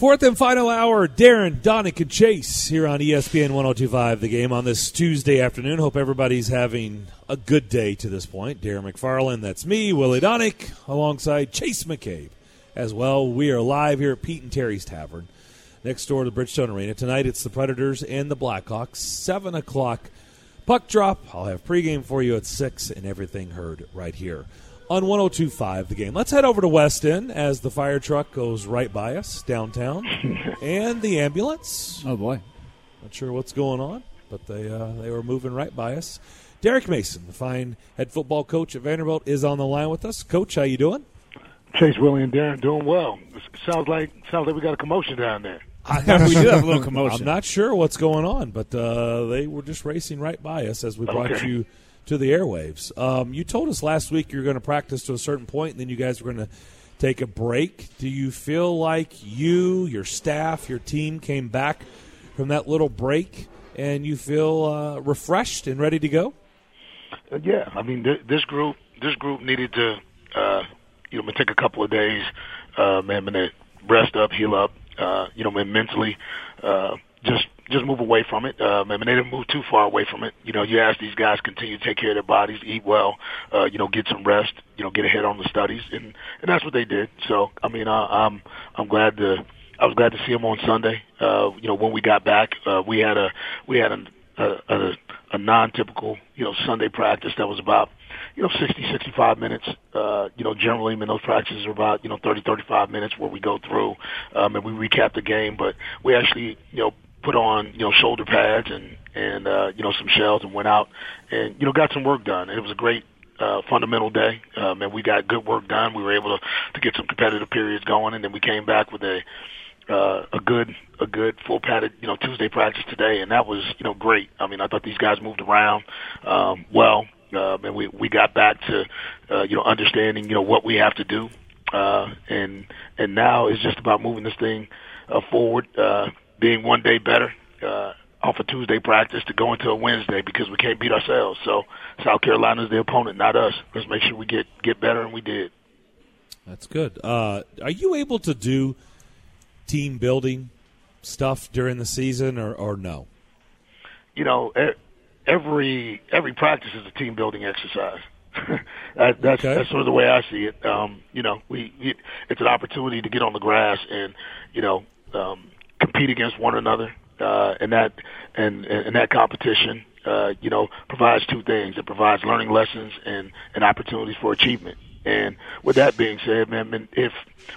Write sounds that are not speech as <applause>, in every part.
Fourth and final hour, Darren, Daunic, and Chase here on ESPN 1025 The Game on this Tuesday afternoon. Hope everybody's having a good day to this point. Darren McFarland, that's me, Willie Daunic, alongside Chase McCabe as well. We are live here at Pete and Terry's Tavern next door to Bridgestone Arena. Tonight it's the Predators and the Blackhawks. 7 o'clock puck drop. I'll have pregame for you at 6 and everything heard right here on 1025 the game. Let's head over to West End as the fire truck goes right by us downtown <laughs> and the ambulance. Oh boy. Not sure what's going on, but they uh, they were moving right by us. Derek Mason, the fine head football coach at Vanderbilt, is on the line with us. Coach, how you doing? Chase, Willie, and Darren doing well. Sounds like sounds like we got a commotion down there. we do have <laughs> a little commotion. I'm not sure what's going on, but uh, they were just racing right by us as we brought Okay. you to the airwaves. Um, you told us last week you were going to practice to a certain point, and then you guys were going to take a break. Do you feel like you, your staff, your team came back from that little break, and you feel uh, refreshed and ready to go? Uh, yeah, I mean th- this group this group needed to uh, you know take a couple of days, uh, man, man, rest up, heal up, uh, you know, mentally, uh, just just move away from it. Uh, man, they didn't move too far away from it. You know, you ask these guys continue to take care of their bodies, eat well, uh, you know, get some rest, you know, get ahead on the studies, and and that's what they did. So, I mean, uh, I'm I'm glad to. I was glad to see them on Sunday. Uh, you know, when we got back, uh, we had a we had a, a, a, a non-typical you know Sunday practice that was about you know 60 65 minutes. Uh, you know, generally, I mean, those practices are about you know 30 35 minutes where we go through um, and we recap the game. But we actually you know put on you know shoulder pads and and uh, you know some shells and went out and you know got some work done. It was a great uh, fundamental day, um, and we got good work done. We were able to to get some competitive periods going, and then we came back with a uh, a good a good full padded you know Tuesday practice today, and that was you know great. I mean, I thought these guys moved around um, well, um, and we we got back to uh, you know understanding you know what we have to do, uh, and and now it's just about moving this thing uh, forward, uh, being one day better. Uh, off a Tuesday practice to go into a Wednesday because we can't beat ourselves. So South Carolina's the opponent, not us. Let's make sure we get get better, and we did. That's good. Uh, are you able to do team building stuff during the season, or, or no? you know, every every practice is a team building exercise. <laughs> that, that's Okay. that's sort of the way I see it. Um, you know, we it, it's an opportunity to get on the grass and you know um, compete against one another, uh, and that and and that competition, uh, you know, provides two things. It provides learning lessons and and opportunities for achievement. And with that being said, man, if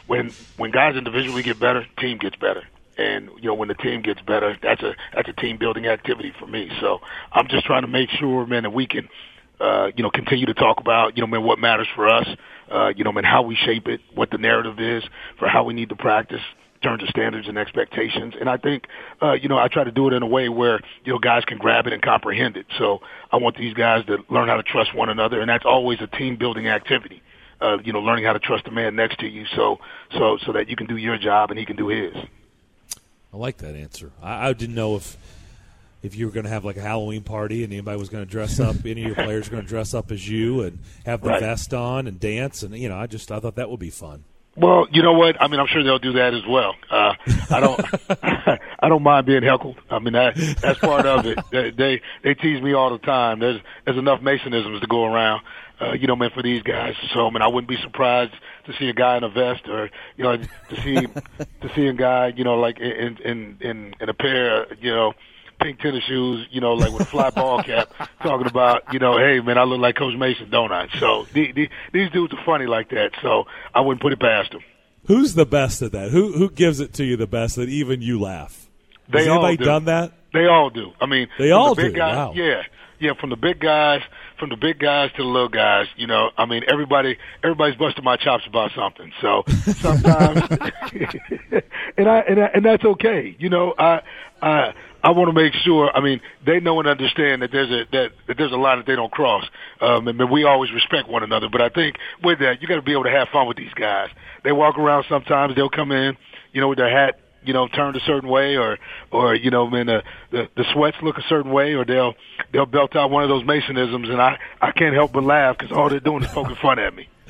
when when guys individually get better, team gets better and you know when the team gets better that's a that's a team building activity for me so i'm just trying to make sure man that we can uh you know continue to talk about you know man what matters for us uh you know man how we shape it what the narrative is for how we need to practice in terms of standards and expectations and i think uh you know i try to do it in a way where you know guys can grab it and comprehend it so i want these guys to learn how to trust one another and that's always a team building activity uh, you know, learning how to trust the man next to you, so so so that you can do your job and he can do his. I like that answer. I, I didn't know if if you were going to have like a Halloween party and anybody was going to dress up, any of your players were going to dress up as you and have the Right. vest on and dance, and you know, I just I thought that would be fun. Well, you know what? I mean, I'm sure they'll do that as well. Uh, I don't, <laughs> <laughs> I don't mind being heckled. I mean, that that's part of it. They, they they tease me all the time. There's there's enough Masonisms to go around. Uh, you know, man, for these guys. So, I mean, I wouldn't be surprised to see a guy in a vest, or you know, to see to see a guy, you know, like in in in, in a pair, you know, pink tennis shoes, you know, like with a flat ball cap, talking about, you know, hey man, I look like Coach Mason, don't I? So the, the, these dudes are funny like that. So I wouldn't put it past them. Who's the best at that? Who who gives it to you the best that even you laugh? They Has all anybody do. done that? They all do. I mean, They all the big do, Guys, wow. Yeah, yeah. From the big guys, from the big guys to the little guys. You know, I mean, everybody, everybody's busting my chops about something. So <laughs> sometimes, <laughs> and I and I, and that's okay. You know, I I I want to make sure. I mean, they know and understand that there's a that, that there's a line that they don't cross. Um, and, and we always respect one another. But I think with that, you got to be able to have fun with these guys. They walk around sometimes. They'll come in, you know, with their hat you know, turned a certain way, or, or you know, man, the, the the sweats look a certain way, or they'll they'll belt out one of those Masonisms, and I I can't help but laugh because all they're doing is poking fun at me. <laughs>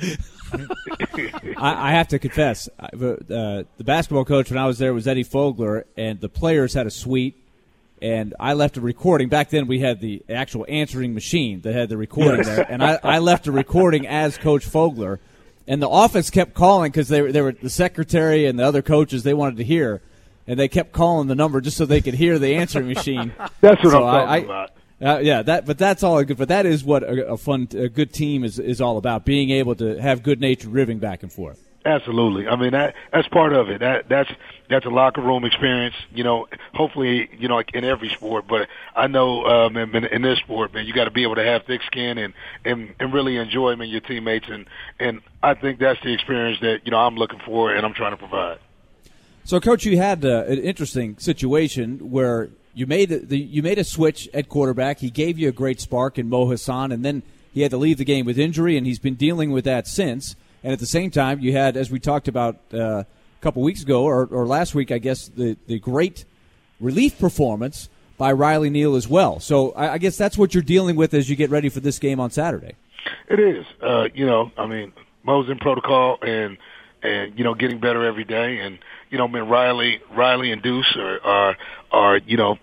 I, I have to confess, uh, the basketball coach when I was there was Eddie Fogler, and the players had a suite. And I left a recording. Back then, we had the actual answering machine that had the recording there, and I, I left a recording as Coach Fogler. And the office kept calling because they were, they were the secretary and the other coaches they wanted to hear, and they kept calling the number just so they could hear the answering machine. <laughs> That's what so I'm talking I, about. Uh, yeah, that but that's all good. But that is what a, a, fun, a good team is is all about: being able to have good natured ribbing back and forth. Absolutely. I mean that that's part of it. That that's that's a locker room experience. You know, hopefully, you know, like in every sport. But I know um, in, in this sport, man, you got to be able to have thick skin and and and really enjoy man, your teammates. And and I think that's the experience that you know I'm looking for and I'm trying to provide. So, coach, you had uh, an interesting situation where you made the, you made a switch at quarterback. He gave you a great spark in Mo Hasan, and then he had to leave the game with injury, and he's been dealing with that since. And at the same time, you had, as we talked about uh, a couple weeks ago or, or last week, I guess, the the great relief performance by Riley Neal as well. So I, I guess that's what you're dealing with as you get ready for this game on Saturday. It is. Uh, you know, I mean, Mo's in protocol and and you know getting better every day and you know, I mean, Riley, Riley and Deuce are, are, are, you know,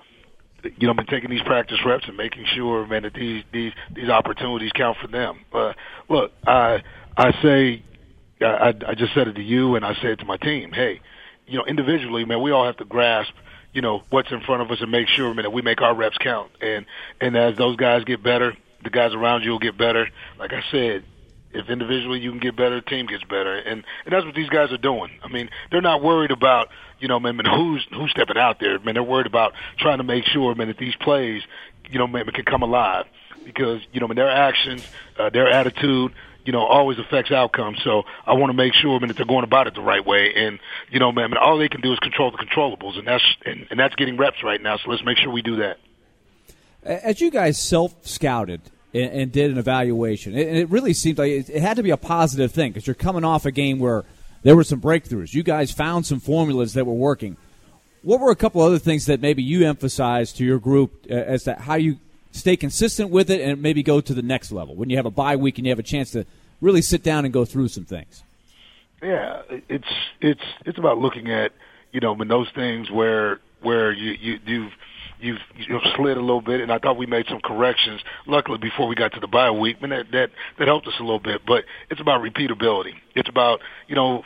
you know, been taking these practice reps and making sure, man, that these these these opportunities count for them. Uh, look, I I say, I I just said it to you, and I say it to my team. Hey, you know, individually, man, we all have to grasp, you know, what's in front of us and make sure, man, that we make our reps count. And and as those guys get better, the guys around you will get better. Like I said, if individually you can get better, the team gets better, and and that's what these guys are doing. I mean, they're not worried about you know, man, man who's who's stepping out there. Man, they're worried about trying to make sure, man, that these plays, you know, man, can come alive because you know, man, their actions, uh, their attitude, you know, always affects outcomes. So I want to make sure, man, that they're going about it the right way. And you know, man, man all they can do is control the controllables, and that's and, and that's getting reps right now. So let's make sure we do that. As you guys self scouted and, and did an evaluation. And it really seemed like it, it had to be a positive thing because you're coming off a game where there were some breakthroughs. You guys found some formulas that were working. What were a couple other things that maybe you emphasized to your group uh, as to how you stay consistent with it and maybe go to the next level when you have a bye week and you have a chance to really sit down and go through some things? Yeah, it's it's it's about looking at you know when those things where where you you you've you've you've slid a little bit, and I thought we made some corrections. Luckily, before we got to the bye week, and that that that helped us a little bit. But it's about repeatability. It's about you know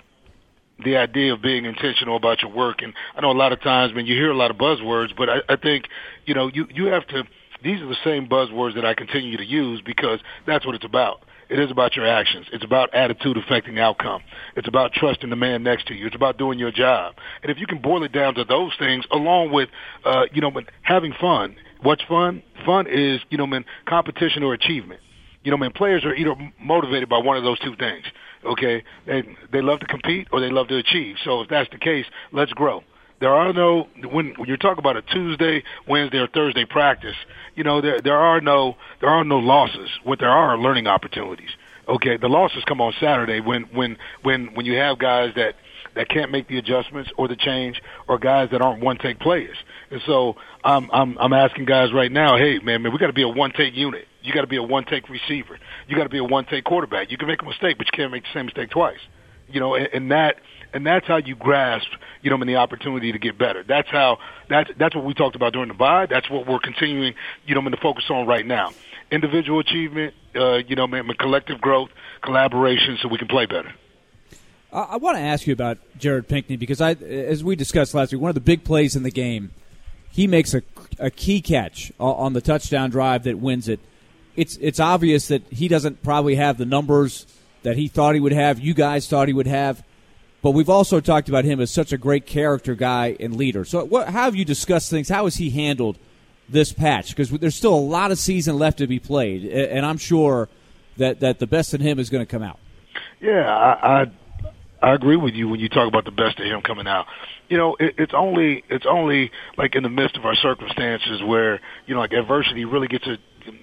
the idea of being intentional about your work. And I know a lot of times, when you hear a lot of buzzwords, but I, I think you know you you have to. These are the same buzzwords that I continue to use because that's what it's about. It is about your actions. It's about attitude affecting outcome. It's about trusting the man next to you. It's about doing your job. And if you can boil it down to those things, along with, uh, you know, having fun. What's fun? Fun is, you know, man, competition or achievement. You know, man, players are either motivated by one of those two things. Okay, they they love to compete or they love to achieve. So if that's the case, let's grow. There are no when when you talk about a Tuesday, Wednesday, or Thursday practice. You know there there are no there are no losses. What there are, are learning opportunities. Okay, the losses come on Saturday when when when when you have guys that that can't make the adjustments or the change, or guys that aren't one take players. And so I'm I'm I'm asking guys right now, hey man, man, we got to be a one take unit. You got to be a one take receiver. You got to be a one take quarterback. You can make a mistake, but you can't make the same mistake twice. You know, and, and that and that's how you grasp, you know, the opportunity to get better. That's how that's that's what we talked about during the bye. That's what we're continuing, you know, to focus on right now. Individual achievement, uh, you know, man, collective growth, collaboration, so we can play better. I want to ask you about Jared Pinkney because I, as we discussed last week, one of the big plays in the game, he makes a, a key catch on the touchdown drive that wins it. It's it's obvious that he doesn't probably have the numbers that he thought he would have. You guys thought he would have. But we've also talked about him as such a great character guy and leader. So, what, how have you discussed things? How has he handled this patch? Because there's still a lot of season left to be played, and I'm sure that, that the best in him is going to come out. Yeah, I, I I agree with you when you talk about the best of him coming out. You know, it, it's only it's only like in the midst of our circumstances where you know like adversity really gets a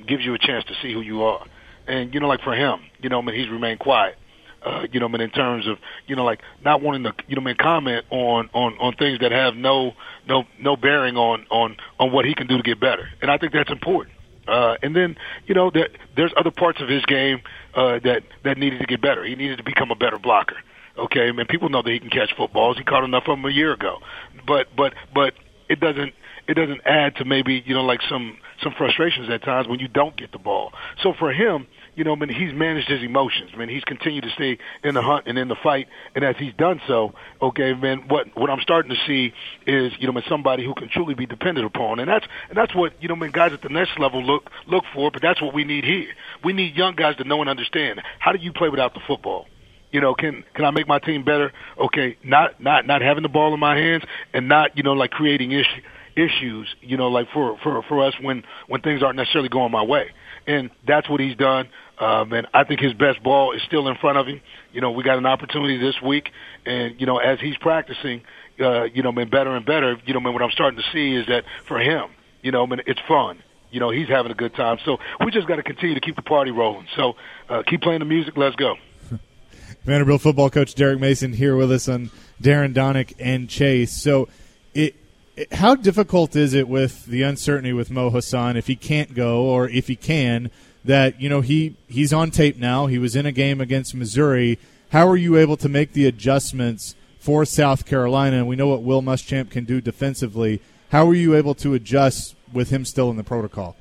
gives you a chance to see who you are. And you know, like for him, you know, I mean, he's remained quiet uh, you know, I mean, in terms of, you know, like not wanting to, you know, I mean, comment on, on, on things that have no, no, no bearing on, on, on what he can do to get better. And I think that's important. Uh, and then, you know, there, there's other parts of his game uh, that that needed to get better. He needed to become a better blocker. Okay, I mean, people know that he can catch footballs. He caught enough of them a year ago, but but but it doesn't it doesn't add to maybe you know like some some frustrations at times when you don't get the ball. So for him, you know, I mean, he's managed his emotions. I mean, he's continued to stay in the hunt and in the fight. And as he's done so, okay, man, what what I'm starting to see is, you know, man, somebody who can truly be depended upon. And that's and that's what you know, man, guys at the next level look look for. But that's what we need here. We need young guys to know and understand how do you play without the football. You know, can can I make my team better? Okay, not not not having the ball in my hands and not you know like creating issues issues, you know, like for for for us when when things aren't necessarily going my way. And that's what he's done. Um, and I think his best ball is still in front of him. You know, we got an opportunity this week, and you know, as he's practicing, uh, you know, man, better and better. You know, man, what I'm starting to see is that for him, you know, man, it's fun. You know, he's having a good time. So we just got to continue to keep the party rolling. So uh, keep playing the music. Let's go. <laughs> Vanderbilt football coach Derek Mason here with us on Darren Daunic and Chase. So it how difficult is it with the uncertainty with Mo Hasan if he can't go or if he can? That you know he he's on tape now. He was in a game against Missouri. How are you able to make the adjustments for South Carolina? And we know what Will Muschamp can do defensively. How are you able to adjust with him still in the protocol?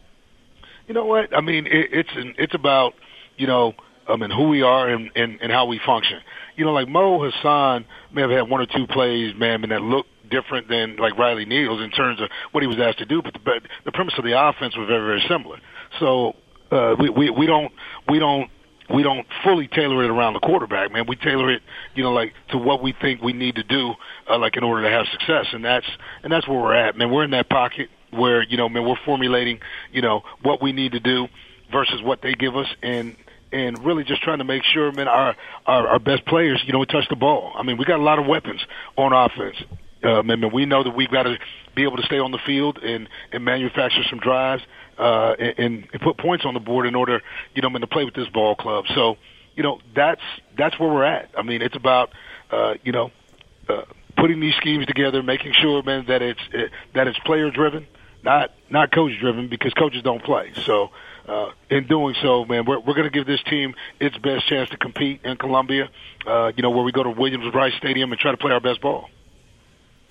You know what? I mean, it, it's an, it's about you know I mean who we are and, and and how we function. You know, like Mo Hasan may have had one or two plays, man, and that look different than like Riley Neal's in terms of what he was asked to do, but the, but the premise of the offense was very very similar. So uh, we, we we don't we don't we don't fully tailor it around the quarterback, man. We tailor it, you know, like to what we think we need to do, uh, like in order to have success, and that's and that's where we're at, man. We're in that pocket where you know, man, we're formulating, you know, what we need to do versus what they give us, and and really just trying to make sure, man, our our, our best players, you know, touch the ball. I mean, we got a lot of weapons on offense. Um, and we know that we've got to be able to stay on the field and, and manufacture some drives uh, and, and put points on the board in order, you know, I mean, to play with this ball club. So, you know, that's that's where we're at. I mean, it's about, uh, you know, uh, putting these schemes together, making sure, man, that it's it, that it's player driven, not not coach driven, because coaches don't play. So, uh, in doing so, man, we're we're going to give this team its best chance to compete in Columbia. Uh, you know, where we go to Williams Brice Stadium and try to play our best ball.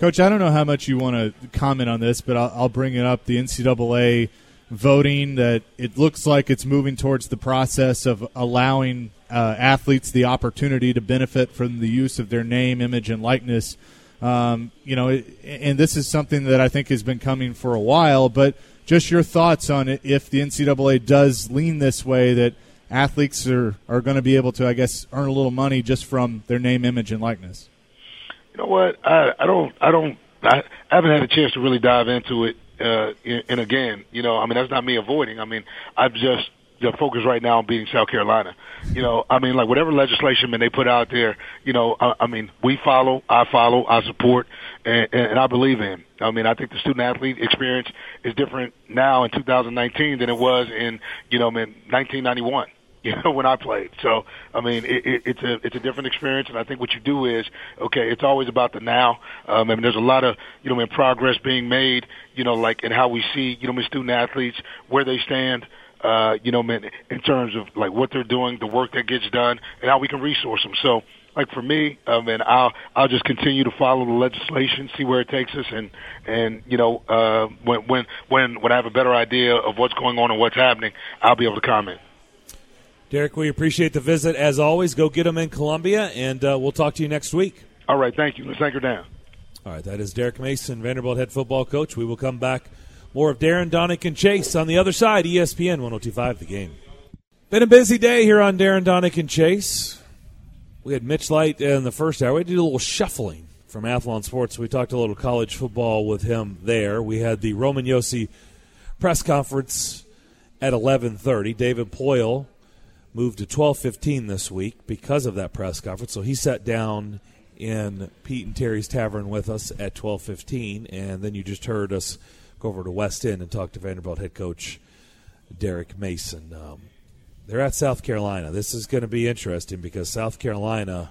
Coach, I don't know how much you want to comment on this, but I'll, I'll bring it up. The NCAA voting that it looks like it's moving towards the process of allowing uh, athletes the opportunity to benefit from the use of their name, image, and likeness. Um, you know, and this is something that I think has been coming for a while. But just your thoughts on it if the NCAA does lean this way that athletes are, are going to be able to, I guess, earn a little money just from their name, image, and likeness you know what? I I don't I don't I haven't had a chance to really dive into it. Uh, and again, you know, I mean, that's not me avoiding. I mean, I'm just the focus right now on beating South Carolina. You know, I mean, like whatever legislation man they put out there, you know, I, I mean, we follow, I follow, I support, and, and I believe in. I mean, I think the student athlete experience is different now in 2019 than it was in, you know, in 1991 <laughs> you know, when I played. So, I mean, it, it, it's a it's a different experience, and I think what you do is okay. It's always about the now. Um, I mean, there's a lot of you know, in progress being made. You know, like in how we see you know, my student athletes where they stand. Uh, you know, man, in terms of like what they're doing, the work that gets done, and how we can resource them. So, like for me, um, and I'll I'll just continue to follow the legislation, see where it takes us, and and you know, uh, when when when when I have a better idea of what's going on and what's happening, I'll be able to comment. Derek, we appreciate the visit as always. Go get them in Columbia, and uh, we'll talk to you next week. All right, thank you. Let's anchor down. All right, that is Derek Mason, Vanderbilt head football coach. We will come back more of Darren, Daunic, and Chase on the other side, ESPN 1025 The Game. Been a busy day here on Darren, Daunic, and Chase. We had Mitch Light in the first hour. We did a little shuffling from Athlon Sports. We talked a little college football with him there. We had the Roman Josi press conference at 11:30. David Poile moved to 12:15 this week because of that press conference. So he sat down in Pete and Terry's Tavern with us at 12:15, and then you just heard us go over to West End and talk to Vanderbilt head coach Derek Mason. Um, they're at South Carolina. This is going to be interesting because South Carolina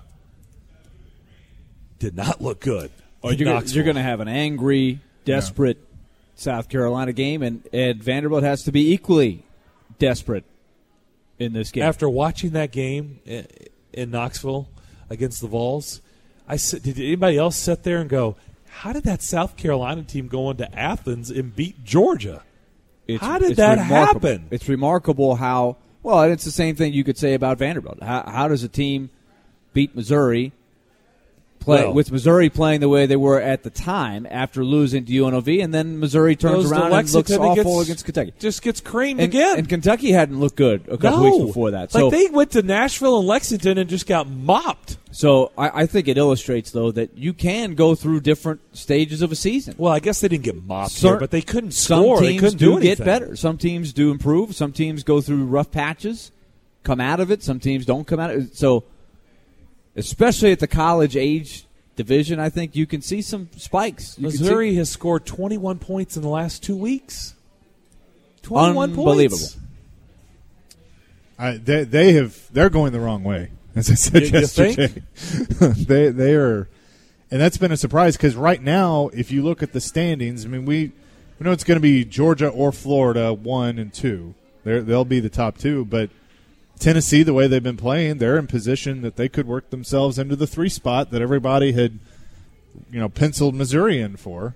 did not look good. Oh, you're, you're going to have an angry, desperate South Carolina game, and, and Vanderbilt has to be equally desperate in this game. After watching that game in Knoxville against the Vols, I said, did anybody else sit there and go, "How did that South Carolina team go into Athens and beat Georgia?" It's, How did that remarkable. happen? It's remarkable how well. and It's the same thing you could say about Vanderbilt. How, how does a team beat Missouri? Play Well- with Missouri playing the way they were at the time after losing to UNLV, and then Missouri turns Goes around and looks awful gets- against Kentucky. Just gets creamed And, again. and Kentucky hadn't looked good a couple no. weeks before that. So like they went to Nashville and Lexington and just got mopped. so I, I think it illustrates though that you can go through different stages of a season. Well, I guess they didn't get mopped here, but they couldn't Some score. they teams couldn't do, do get better. Some teams do improve. Some teams go through rough patches, come out of it. Some teams don't come out of it. So, especially at the college age division, I think you can see some spikes. You can see- Missouri has scored 21 points in the last two weeks. 21 Unbelievable. points. Unbelievable. they they have they're going the wrong way. As I said You- you yesterday, <laughs> they they are, and that's been a surprise because right now, if you look at the standings, I mean we we know it's going to be Georgia or Florida one and two. They're, they'll be the top two, but Tennessee, the way they've been playing, they're in position that they could work themselves into the three spot that everybody had, you know, penciled Missouri in for.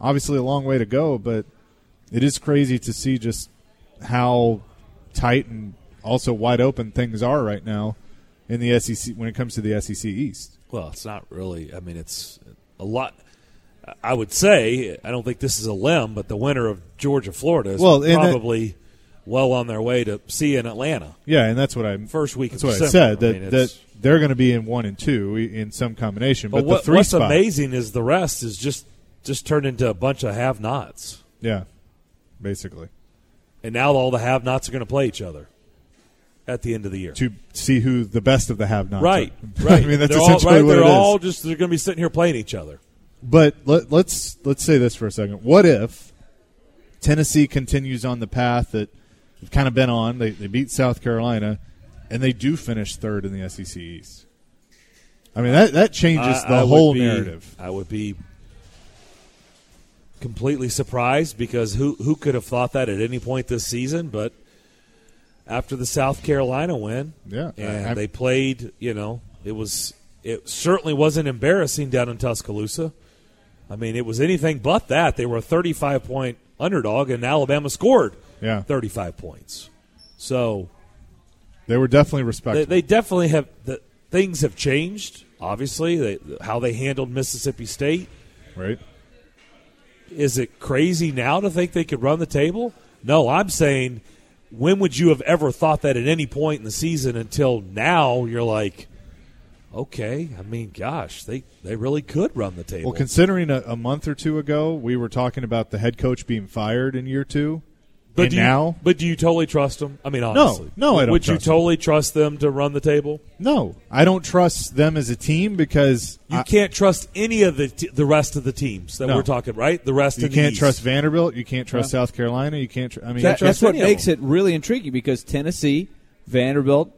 Obviously, a long way to go, but it is crazy to see just how tight and also wide open things are right now in the SEC when it comes to the SEC East. Well, it's not really. I mean, it's a lot. I would say I don't think this is a limb, but the winner of Georgia Florida is Well, and that- probably well on their way to see in Atlanta Yeah, and that's what I first week. that's of what I said that mean, that they're going to be in one and two in some combination, But but, what, the three what's spot, amazing is the rest is just just turned into a bunch of have-nots, yeah, basically and now all the have-nots are going to play each other at the end of the year. to see who the best of the have-nots. Right, <laughs> right. I mean that's they're essentially all, right, what they're it is. all just they're going to be sitting here playing each other. But let, let's let's say this for a second. What if Tennessee continues on the path that they've kind of been on? They, they beat South Carolina, and they do finish third in the SEC East. I mean that that changes I- the I whole be- narrative. I would be completely surprised because who who could have thought that at any point this season? But after the South Carolina win, Yeah, and I- they played, you know, it was it certainly wasn't embarrassing down in Tuscaloosa. I mean, it was anything but that. They were a 35 point underdog, and Alabama scored Yeah, 35 points. So they were definitely they, they definitely have the things have changed. Obviously, they, how they handled Mississippi State. right? Is it crazy now to think they could run the table? No, I'm saying when would you have ever thought that at any point in the season until now you're like okay, I mean gosh, they they really could run the table. Well, considering a, a month or two ago we were talking about the head coach being fired in year two, but and do you, now but do you totally trust them? I mean honestly. no, no, I don't Would you trust them. totally trust them to run the table? no, I don't trust them as a team because You I- can't trust any of the t- the rest of the teams that No. we're talking, right? The rest you of can't East. trust Vanderbilt, you can't trust South Carolina, you can't. Tr- I mean, That- trust that's what makes it really intriguing because Tennessee, Vanderbilt,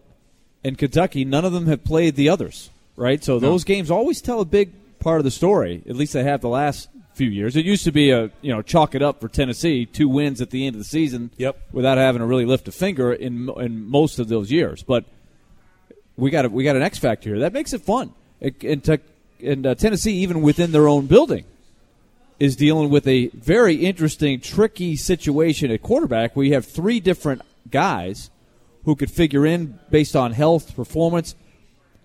and Kentucky, none of them have played the others, right? So those games always tell a big part of the story. At least they have the last few years. It used to be a you know chalk it up for Tennessee, two wins at the end of the season, Yep. without having to really lift a finger in in most of those years. But we got a, we got an X factor here that makes it fun. It, and and uh, Tennessee, even within their own building, is dealing with a very interesting, tricky situation at quarterback We have three different guys who could figure in based on health, performance.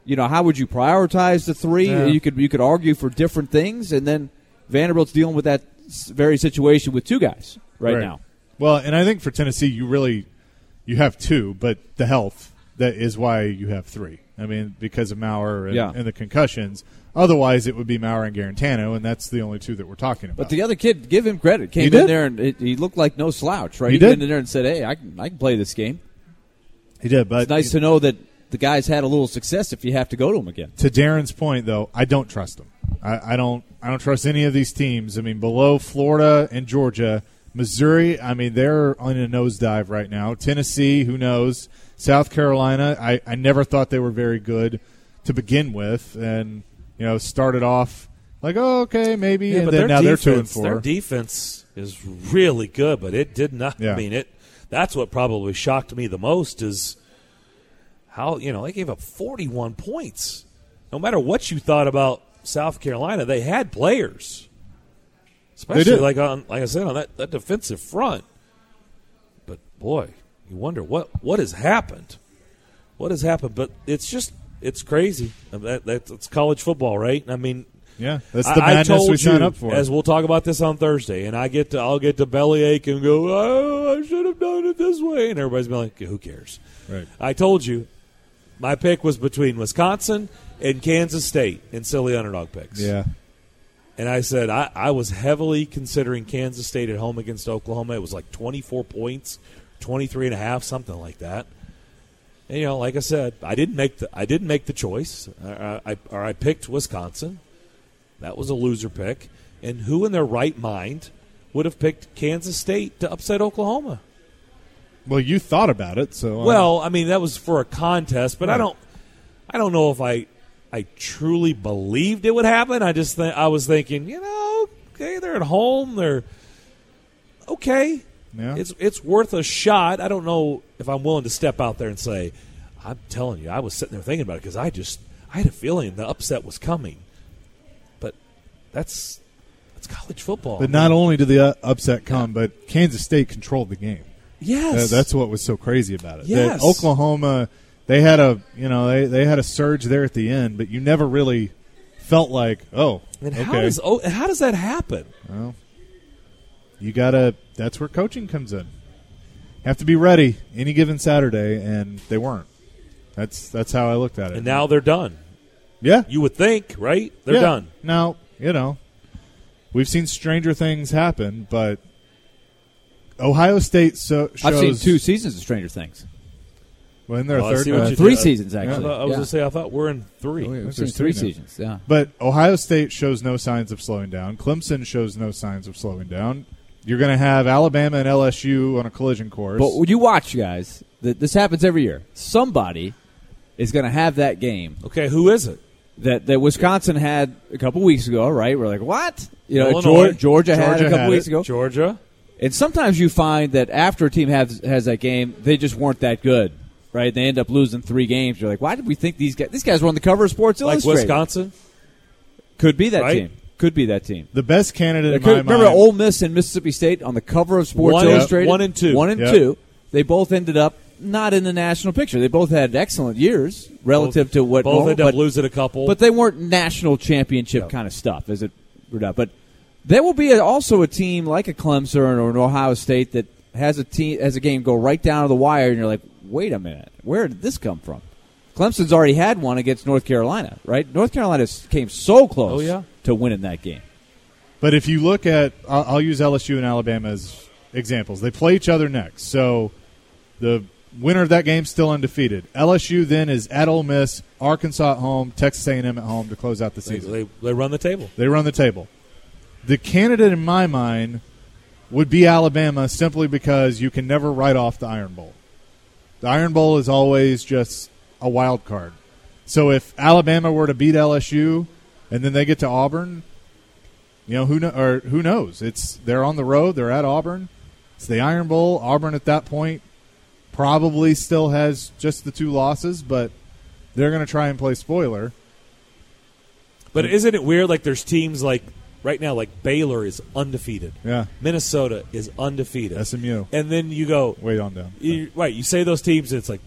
You know, how would you prioritize the three? Yeah. You could you could argue for different things, and then Vanderbilt's dealing with that very situation with two guys right, now. Well, and I think for Tennessee, you really you have two, but the health that is why you have three. I mean, because of Maurer and, Yeah. and the concussions. Otherwise, it would be Maurer and Guarantano, and that's the only two that we're talking about. But the other kid, give him credit. Came He in did. there and it, he looked like no slouch, right? He went did. in there and said, "Hey, I can I can play this game." he did, but It's nice to know that the guys had a little success if you have to go to him again. to Darren's point, though, I don't trust them. I, I don't. I don't trust any of these teams. I mean, below Florida and Georgia, Missouri. I mean, they're on a nosedive right now. Tennessee, who knows? South Carolina. I, I never thought they were very good to begin with, and you know, started off like, oh, okay, maybe, Yeah, and but then now they're defense, two and four. Their defense is really good, but it did not. Yeah. I mean, it. That's what probably shocked me the most is how you know they gave up 41 points. No matter what you thought about South Carolina, they had players, especially like on like I said on that, that defensive front. But boy, you wonder what what has happened. What has happened? But it's just it's crazy. That, that's it's college football, right? I mean, yeah, that's I- the I madness told we sign up for. As we'll talk about this on Thursday, and I get to I'll get to bellyache and go, oh, I should have done it this way, and everybody's be like, who cares? right. I told you, my pick was between Wisconsin and Kansas State in silly underdog picks. Yeah. And I said I, I was heavily considering Kansas State at home against Oklahoma. It was like 24 points, 23 and a half, something like that. And, you know, like I said, I didn't make the I didn't make the choice. I, I, or I picked Wisconsin. That was a loser pick. And who in their right mind would have picked Kansas State to upset Oklahoma? Well, you thought about it, so uh, Well, I mean that was for a contest, but I don't I don't know if I I truly believed it would happen. I just th- I was thinking, you know, okay, they're at home, they're okay. yeah. It's it's worth a shot. I don't know if I'm willing to step out there and say, I'm telling you, I was sitting there thinking about it because I just I had a feeling the upset was coming. But that's that's college football. but not only did the uh, upset come, but Kansas State controlled the game. Yes, Uh, that's what was so crazy about it. Yes. That Oklahoma, they had a you know they, they had a surge there at the end, but you never really felt like oh and okay how does how does that happen? well you gotta that's where coaching comes in. Have to be ready any given Saturday, and they weren't. That's that's how I looked at it. And now they're done. yeah, You would think, right? They're yeah. done. Now you know we've seen stranger things happen, but Ohio State so shows I've seen two seasons of Stranger Things. well, in their Oh, I third uh, Three did. seasons, I, actually. thought- I was Yeah. going to say, I thought we're in three. Oh, yeah, We've There's three three seasons. Yeah. But Ohio State shows no signs of slowing down. Clemson shows no signs of slowing down. You're going to have Alabama and LSU on a collision course. But would you watch, guys? Th- This happens every year. Somebody is going to have that game Okay, who is it? that, that Wisconsin had a couple weeks ago, right? We're like, what? You know, Illinois. Georgia, Georgia had Georgia a couple had weeks it. ago. Georgia. And sometimes you find that after a team has has that game, they just weren't that good, right? They end up losing three games. You're like, why did we think these guys? These guys were on the cover of Sports Illustrated? Like Illustrated. Wisconsin? Could be that Right? team. Could be that team. the best candidate in Could- my remember mind. Ole Miss and Mississippi State on the cover of Sports One- Illustrated? one and two. One and Yep. two. They both ended up not in the national picture. They both had excellent years relative to what Both normal, ended up but, losing a couple. but they weren't national championship kind of stuff, as it turned out. But there will be a, also a team like a Clemson or an Ohio State that has a team has a game go right down to the wire, and you're like, wait a minute, where did this come from? Clemson's already had one against North Carolina, right? North Carolina came so close Oh, yeah. to winning that game. But if you look at, I'll, I'll use LSU and Alabama as examples. They play each other next, so the winner of that game still undefeated. LSU then is at Ole Miss, Arkansas at home, Texas A&M at home to close out the they, season. they, they run the table. They run the table. The candidate in my mind would be Alabama simply because you can never write off the Iron Bowl. The Iron Bowl is always just a wild card. So if Alabama were to beat LSU and then they get to Auburn, you know who know, or who knows? It's they're on the road. They're at Auburn. It's the Iron Bowl. Auburn at that point probably still has just the two losses, but they're going to try and play spoiler. But isn't it weird? Like there's teams like right now, like Baylor is undefeated. Yeah, Minnesota is undefeated. SMU. and then you go, Wait on down. you, right? You say those teams, and it's like,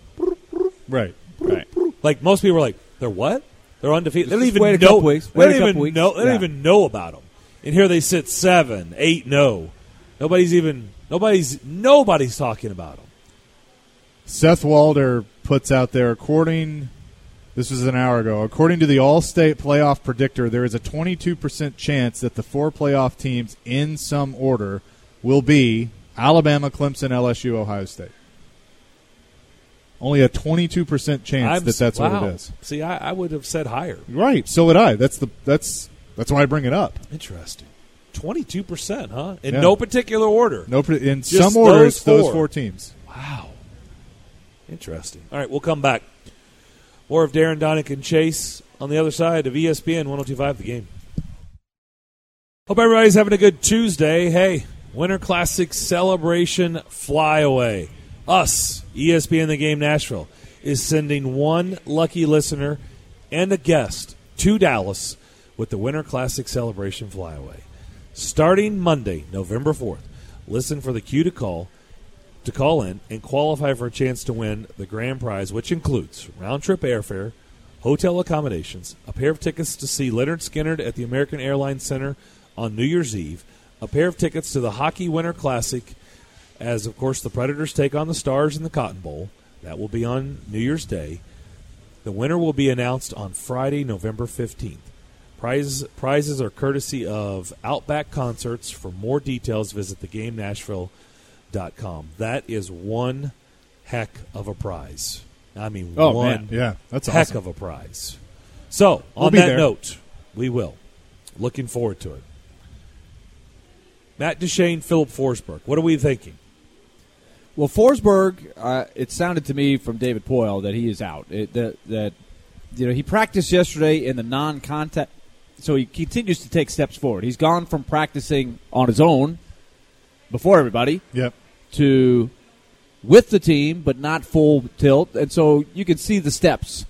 Right. Right. like most people are like, they're what? They're undefeated. They don't Just even wait a know. couple weeks. Wait a don't couple even weeks. know. They don't Yeah. even know about them. And here they sit seven, eight, no. Nobody's even. Nobody's. Nobody's talking about them. Seth Walder puts out there, according, this was an hour ago, according to the All State playoff predictor, there is a 22% chance that the four playoff teams in some order will be Alabama, Clemson, LSU, Ohio State. Only a 22% chance I'm, that that's wow. what it is. See, I, I would have said higher. Right. So would I. That's the that's that's why I bring it up. Interesting. Twenty-two percent, huh? In Yeah. no particular order. No, in Just some order, those it's those four. four teams. Wow. Interesting. All right, we'll come back. More of Darren Daunic and Chase on the other side of ESPN 1025 The Game. Hope everybody's having a good Tuesday. Hey, Winter Classic celebration flyaway. Us, ESPN The Game Nashville, is sending one lucky listener and a guest to Dallas with the Winter Classic celebration flyaway. Starting Monday, November 4th, listen for the cue to call to call in and qualify for a chance to win the grand prize, which includes round trip airfare, hotel accommodations, a pair of tickets to see Lynyrd Skynyrd at the American Airlines Center on New Year's Eve, a pair of tickets to the Hockey Winter Classic, as of course the Predators take on the Stars in the Cotton Bowl. That will be on New Year's Day. The winner will be announced on Friday, November 15th. Prizes, prizes are courtesy of Outback Concerts. For more details, visit thegamenashville.com. That is one heck of a prize. I mean, Oh, one man. Yeah, that's heck awesome. of a prize. So, on We'll be that there. note, we will. Looking forward to it. Matt Duchene, Filip Forsberg. What are we thinking? Well, Forsberg, uh, it sounded to me from David Poile that he is out. It, that, that you know he practiced yesterday in the non-contact, so he continues to take steps forward. He's gone from practicing on his own before everybody Yep. to with the team, but not full tilt, and so you can see the steps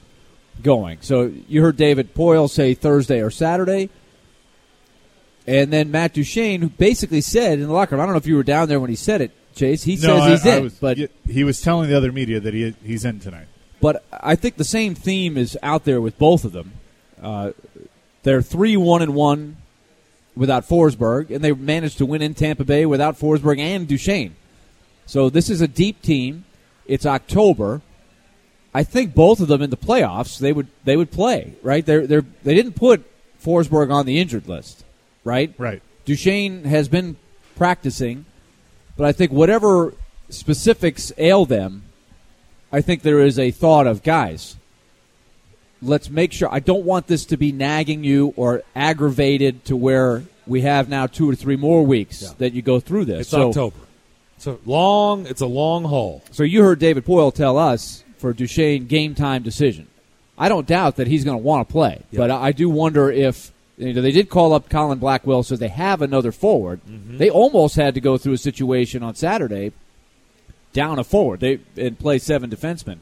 going. So you heard David Poile say Thursday or Saturday. And then Matt Duchene, who basically said in the locker room, I don't know if you were down there when he said it, Chase. He no, says he's I in, was- but he was telling the other media that he he's in tonight. but I think the same theme is out there with both of them. Uh, they're three one and one without Forsberg, and they managed to win in Tampa Bay without Forsberg and Duchene. So this is a deep team. It's October. I think both of them in the playoffs they would they would play right. They're they they didn't put Forsberg on the injured list, right? Right. Duchene has been practicing, but I think whatever specifics ail them, I think there is a thought of guys. Let's make sure. I don't want this to be nagging you or aggravated to where we have now two or three more weeks Yeah. that you go through this. It's so, October. It's a long. It's a long haul. so you heard David Poile tell us for Duchene game time decision. I don't doubt that he's going to want to play, Yeah. but I I do wonder if you know, they did call up Colin Blackwell, so they have another forward. Mm-hmm. They almost had to go through a situation on Saturday down a forward they and play seven defensemen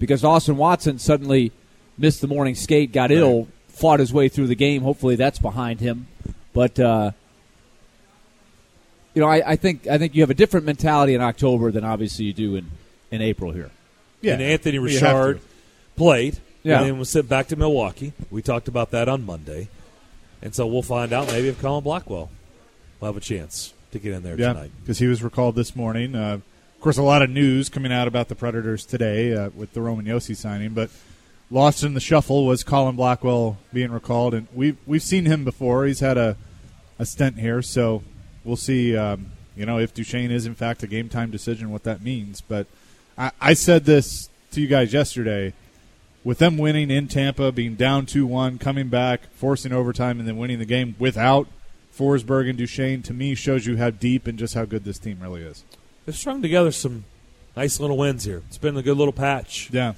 because Austin Watson suddenly missed the morning skate, got ill, fought his way through the game. Hopefully that's behind him, but. Uh, you know, I, I think I think you have a different mentality in October than obviously you do in, in April here. Yeah. And Anthony Richard played. Yeah. And then was sent back to Milwaukee. We talked about that on Monday. And so we'll find out maybe if Colin Blackwell will have a chance to get in there Yeah, tonight. because he was recalled this morning. Uh, of course, a lot of news coming out about the Predators today uh, with the Roman Josi signing, but lost in the shuffle was Colin Blackwell being recalled, and we've we've seen him before. He's had a a stint here, so we'll see. Um, you know, if Duchene is in fact a game time decision, what that means. But I, I said this to you guys yesterday. With them winning in Tampa, being down 2 1, coming back, forcing overtime, and then winning the game without Forsberg and Duchene, to me, shows you how deep and just how good this team really is. They've strung together some nice little wins here. It's been a good little patch. Yeah.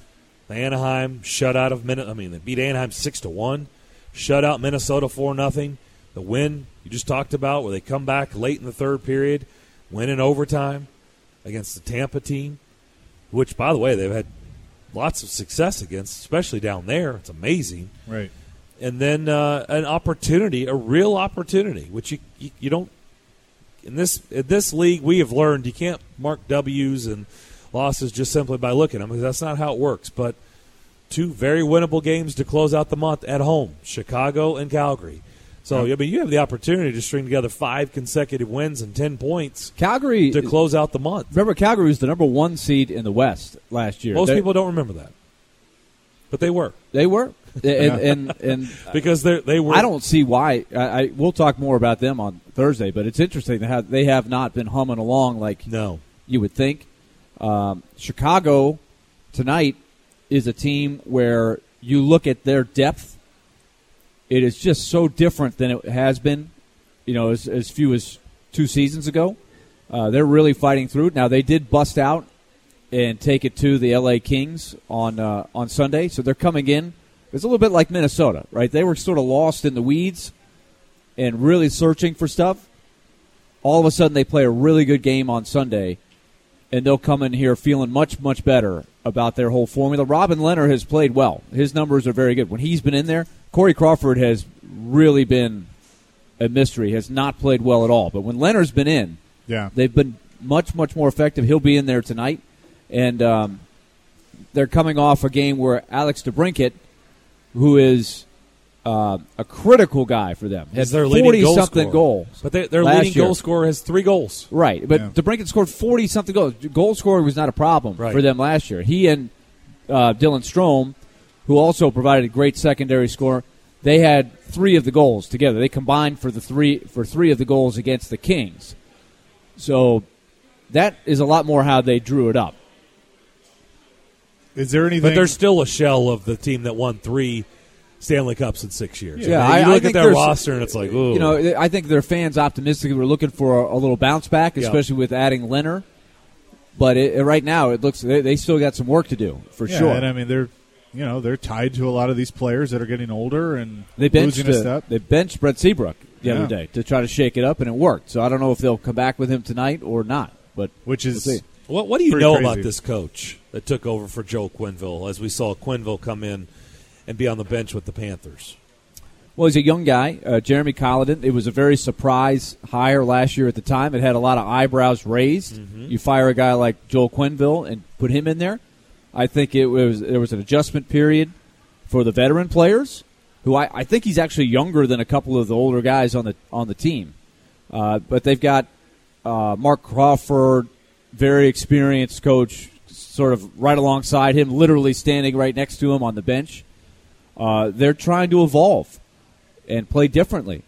The Anaheim shut out of Minnesota. I mean, they beat Anaheim six to one. Shut out Minnesota four nothing. The win you just talked about, where they come back late in the third period, win in overtime against the Tampa team, which, by the way, they've had lots of success against, especially down there. It's amazing. Right. And then uh, an opportunity, a real opportunity, which you, you you don't in this in this league we have learned you can't mark W's and losses just simply by looking at them because that's not how it works. But two very winnable games to close out the month at home, Chicago and Calgary. So I mean, you have the opportunity to string together five consecutive wins and ten points Calgary to close out the month. Remember, Calgary was the number one seed in the West last year. Most They- people don't remember that, but they were they were, <laughs> and and, and <laughs> because they they were. I don't see why. I, I we'll talk more about them on Thursday, but it's interesting that they have not been humming along like no. you would think. Um, Chicago tonight is a team where you look at their depth. It is just so different than it has been, you know, as, as few as two seasons ago. Uh, they're really fighting through. Now they did bust out and take it to the L.A. Kings on uh, on Sunday, so they're coming in. It's a little bit like Minnesota, right? They were sort of lost in the weeds, and really searching for stuff, all of a sudden they play a really good game on Sunday, and they'll come in here feeling much much better about their whole formula. Robin Lehner has played well; his numbers are very good. When he's been in there, Corey Crawford has really been a mystery. Has not played well at all. But when Lehner's been in, Yeah. they've been much much more effective. He'll be in there tonight, and um, they're coming off a game where Alex DeBrincat, who is uh, a critical guy for them, Is has their leading forty goal something scorer. goals. But they, their leading year. goal scorer has three goals. Right, but Yeah. DeBrincat scored forty something goals. Goal scoring was not a problem Right. for them last year. He and uh, Dylan Strome, who also provided a great secondary score, they had three of the goals together. They combined for the three for three of the goals against the Kings. So that is a lot more how they drew it up. Is there anything? But they're still a shell of the team that won three Stanley Cups in six years. Yeah, I mean, I- you I look at think their roster and it's like, ooh. You know, I think their fans optimistically were looking for a, a little bounce back, Yeah. especially with adding Leonard. But it, right now, it looks they, they still got some work to do for yeah, sure. And I mean, they're you know they're tied to a lot of these players that are getting older and They benched losing a step. they benched Brett Seabrook the Yeah. other day to try to shake it up, and it worked. So I don't know if they'll come back with him tonight or not. But which is We'll see. What, what do you know crazy. about this coach that took over for Joe Quenneville as we saw Quenneville come in and be on the bench with the Panthers? well, he's a young guy, uh, Jeremy Colliton. It was a very surprise hire last year at the time. It had a lot of eyebrows raised. You fire a guy like Joel Quenneville and put him in there. I think it was there was an adjustment period for the veteran players, who I, I think he's actually younger than a couple of the older guys on the on the team. Uh, but they've got uh, Marc Crawford, very experienced coach, sort of right alongside him, literally standing right next to him on the bench. Uh, they're trying to evolve and play differently.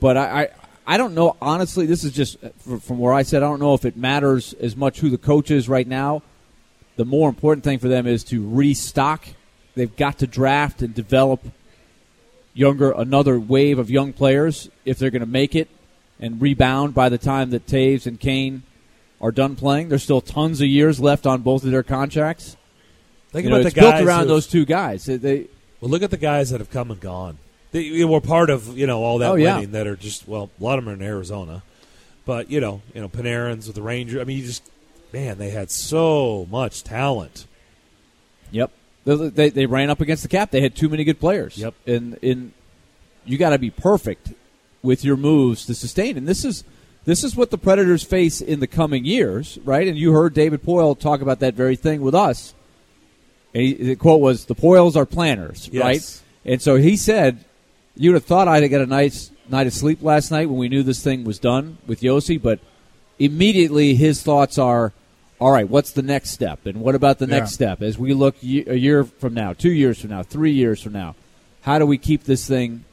But I, I, I don't know. Honestly, this is just from where I said. I don't know if it matters as much who the coach is right now. The more important thing for them is to restock. They've got to draft and develop younger, another wave of young players if they're going to make it and rebound by the time that Toews and Kane are done playing. There's still tons of years left on both of their contracts. Think You know, about it's the built around those two guys. They- Look at the guys that have come and gone. They were part of you know all that Oh, yeah. winning that are just well, a lot of them are in Arizona, but you know, you know, Panarin's with the Rangers. I mean, you just man, they had so much talent. Yep. They, they, they ran up against the cap. They had too many good players. Yep. And in you got to be perfect with your moves to sustain. And this is this is what the Predators face in the coming years, right? And you heard David Poile talk about that very thing with us. And he, the quote was, "The Poiles are planners," Yes. right? And so he said, "You'd have thought I'd have got a nice night of sleep last night when we knew this thing was done with Josi, but immediately his thoughts are." All right, what's the next step? And what about the Yeah. next step as we look ye- a year from now, two years from now, three years from now? How do we keep this thing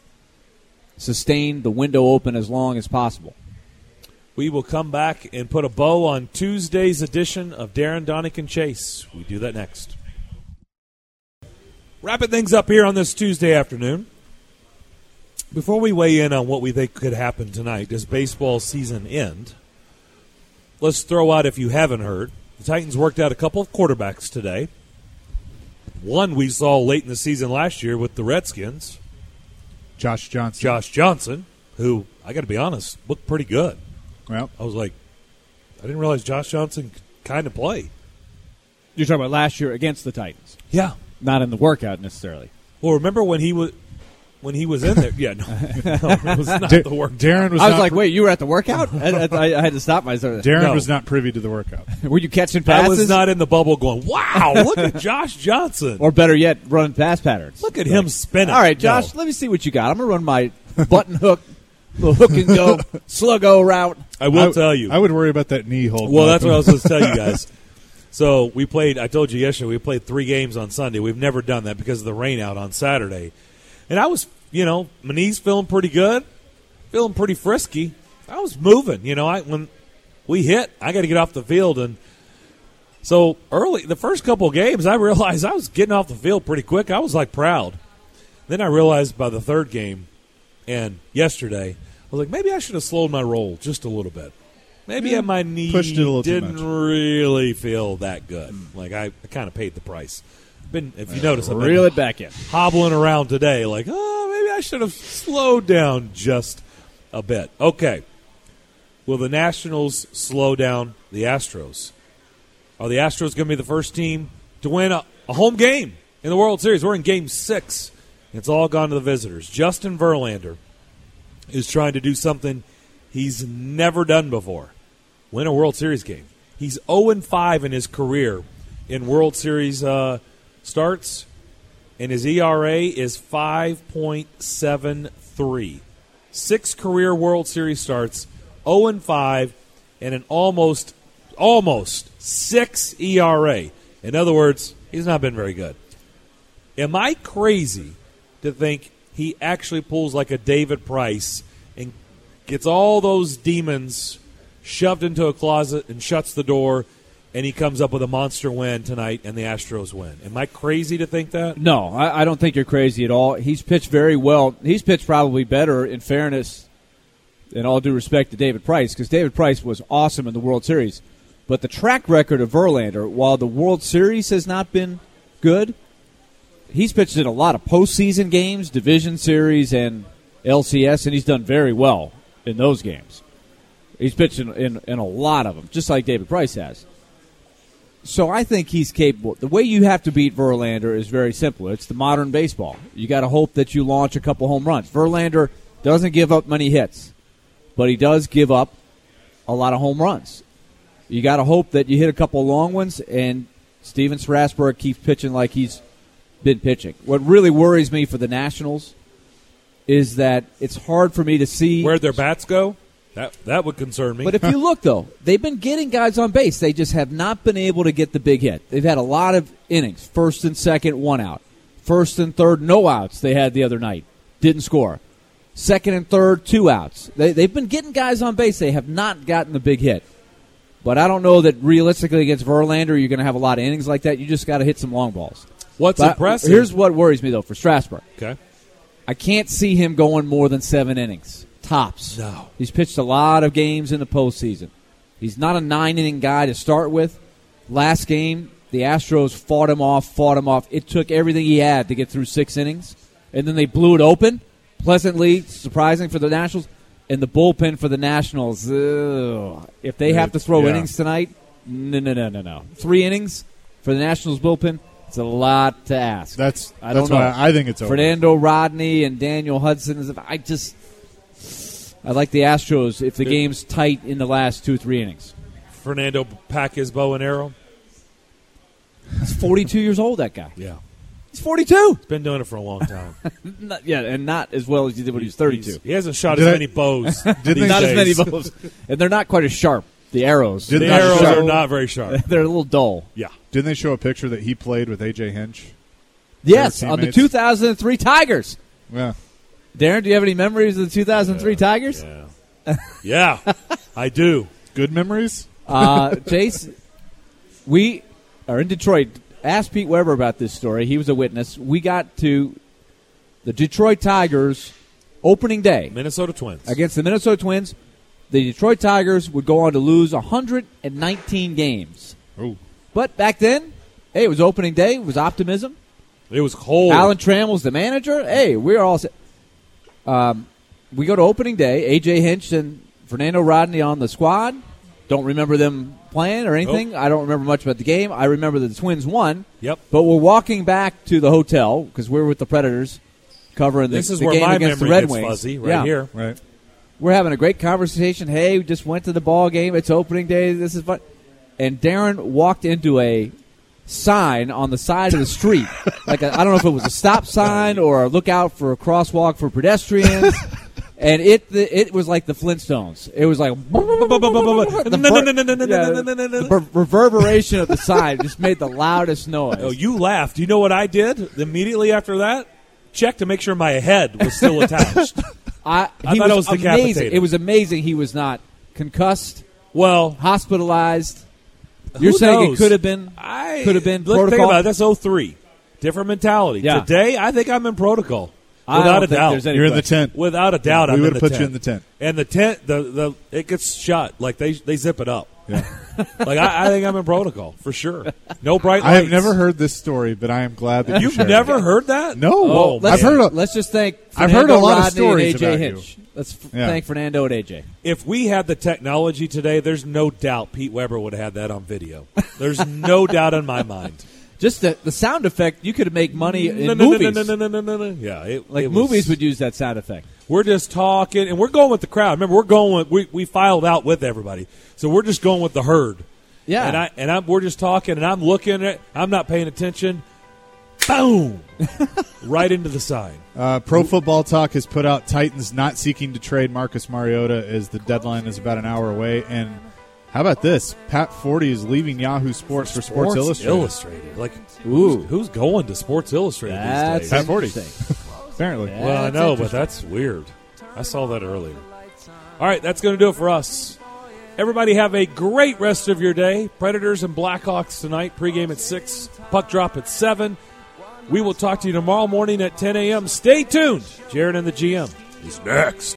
sustained, the window open as long as possible? We will come back and put a bow on Tuesday's edition of Darren Daunic and Chase. We do that next. Wrapping things up here on this Tuesday afternoon. Before we weigh in on what we think could happen tonight, does baseball season end? Let's throw out, if you haven't heard, the Titans worked out a couple of quarterbacks today. One we saw late in the season last year with the Redskins, Josh Johnson. Josh Johnson, who, I got to be honest, looked pretty good. Well, I was like, I didn't realize Josh Johnson could kind of play. You're talking about last year against the Titans, Yeah. Not in the workout necessarily. Well, remember when he was when he was in there? Yeah, no, <laughs> no it was not Da- the work. Darren was. I was not like, pri- wait, you were at the workout? <laughs> I, I, I had to stop myself. Darren No. was not privy to the workout. <laughs> Were you catching I passes? was not in the bubble going, wow, look at Josh Johnson. or better yet, running pass patterns. look at him spinning. All right, Josh, No. let me see what you got. I'm going to run my button hook, the hook and go, sluggo route. I will I- tell you. I would worry about that knee hold. well, that's what I was going to tell you guys. So we played. I told you yesterday we played three games on Sunday. We've never done that because of the rain out on Saturday, and I was, you know, my knees feeling pretty good, feeling pretty frisky. I was moving. You know, I when we hit, I got to get off the field, and so early the first couple of games, I realized I was getting off the field pretty quick. I was like proud. Then I realized by the third game and yesterday, I was like, maybe I should have slowed my roll just a little bit. Maybe at my knee pushed it a little too didn't much. really feel that good. Like I, I kind of paid the price. been, if you uh, notice, I've been Reel it back in. hobbling around today, like, oh, maybe I should have slowed down just a bit. Okay. Will the Nationals slow down the Astros? Are the Astros going to be the first team to win a, a home game in the World Series? We're in game six. It's all gone to the visitors. Justin Verlander is trying to do something he's never done before win a World Series game. He's 0 5 in his career in World Series uh, starts, and his ERA is 5.73. Six career World Series starts, 0 5, and an almost, almost six ERA. In other words, he's not been very good. Am I crazy to think he actually pulls like a David Price and gets all those demons shoved into a closet and shuts the door, and he comes up with a monster win tonight, and the Astros win? Am I crazy to think that? No, I, I don't think you're crazy at all. He's pitched very well. He's pitched probably better, in fairness, in all due respect to David Price, because David Price was awesome in the World Series. But the track record of Verlander, while the World Series has not been good, he's pitched in a lot of postseason games, division series, and LCS, and he's done very well in those games. He's pitched in, in, in a lot of them, just like David Price has. So I think he's capable. The way you have to beat Verlander is very simple. It's the modern baseball. You got to hope that you launch a couple home runs. Verlander doesn't give up many hits, but he does give up a lot of home runs. You got to hope that you hit a couple long ones, and Stephen Strasburg keeps pitching like he's been pitching. What really worries me for the Nationals is that it's hard for me to see Where'd their bats go? That that would concern me. but if you look, though, they've been getting guys on base. They just have not been able to get the big hit. They've had a lot of innings first and second, one out. First and third, no outs they had the other night. Didn't score. Second and third, two outs. They, they've been getting guys on base. They have not gotten the big hit. But I don't know that realistically against Verlander, you're going to have a lot of innings like that. You just got to hit some long balls. What's But impressive? Here's what worries me, though, for Strasburg. okay. I can't see him going more than seven innings tops. No. He's pitched a lot of games in the postseason. He's not a nine inning guy to start with. Last game, the Astros fought him off, fought him off. It took everything he had to get through six innings, and then they blew it open. Pleasantly surprising for the Nationals, and the bullpen for the Nationals. ugh. if they have to throw Yeah. innings tonight, no, no, no, no, no. Three innings for the Nationals bullpen. It's a lot to ask. That's I don't know. why I think it's over. Fernando Rodney and Daniel Hudson. Is I just I like the Astros if the game's tight in the last two three innings. Fernando pack his bow and arrow. He's 42 years old. That guy. Yeah. He's 42. He's Been doing it for a long time. <laughs> Not, yeah, and not as well as he did when he was 32. He's- He hasn't shot Did as I- many bows. Didn't <laughs> these they- Not as many bows, and they're not quite as sharp. The arrows. Did the arrows sharp. are not very sharp. <laughs> They're a little dull. Yeah. Didn't they show a picture that he played with AJ Hinch? Yes, on the 2003 Tigers. Yeah. Darren, do you have any memories of the 2003 Tigers? Yeah. yeah. I do. Good memories? Uh, Jace, we are in Detroit. Ask Pete Weber about this story. He was a witness. We got to the Detroit Tigers opening day Minnesota Twins. against the Minnesota Twins. The Detroit Tigers would go on to lose 119 games. Oh. But back then, hey, it was opening day. It was optimism. It was cold. Alan Tram was the manager. Hey, we're all set. Um, we go to opening day. AJ Hinch and Fernando Rodney on the squad. Don't remember them playing or anything. I don't remember much about the game. I remember that the Twins won. Yep. But we're walking back to the hotel because we're with the Predators covering the, This is the where game my against memory the Red Wings. fuzzy, right Yeah. here. Right. We're having a great conversation. Hey, we just went to the ball game. It's opening day. This is fun. And Darren walked into a sign on the side of the street. <laughs> like I I don't know if it was a stop sign or a look out for a crosswalk for pedestrians. <laughs> and it the, it was like the Flintstones. It was like the, ver- yeah, the ver- reverberation of the sign just made the loudest noise. Oh, you laughed. You know what I did immediately after that? Check to make sure my head was still <laughs> attached. I, I he thought was was amazing. decapitated. It was amazing. He was not concussed, well, hospitalized. You're Who saying knows? it could have been I could have been look, Think about it. That's 03. Different mentality. Yeah. Today, I think I'm in protocol. I Without don't a think doubt. any You're in the question. tent. Without a doubt, we I'm would in have the put you in the tent. And the tent, the the it gets shut. Like they they zip it up. Yeah. like I, I think I'm in protocol for sure. No bright. I have never heard this story, but I am glad that you You've shared never it. heard that? No, Oh, I've Let's, heard. A, let's just thank. I've heard a Fernando lot of stories and AJ about you. Let's f- Yeah. thank Fernando and AJ. If we had the technology today, there's no doubt Pete Weber would have had that on video. There's no <laughs> doubt in my mind. Just the, the sound effect, you could make money in no, no, movies. No, no, no, no, no, no, no. Yeah, it, Like it was- movies would use that sound effect. We're just talking, and we're going with the crowd. Remember, we're going. With, we we filed out with everybody, so we're just going with the herd. Yeah. and I and I'm we're just talking, and I'm looking at. I'm not paying attention. Boom! <laughs> right into the sign. uh, Pro Football Talk has put out Titans not seeking to trade Marcus Mariota as the deadline is about an hour away. And how about this? Pat Forde is leaving Yahoo Sports for Sports, Illustrated. Illustrated. Like, Ooh. who's, who's going to Sports Illustrated That's these days? Pat Forde. Interesting. Apparently, Yeah. Well, I know, but that's weird. I saw that earlier. All right, that's going to do it for us. Everybody have a great rest of your day. Predators and Blackhawks tonight. Pregame at 6, puck drop at 7. We will talk to you tomorrow morning at 10 a.m. Stay tuned. Jared and the GM is next.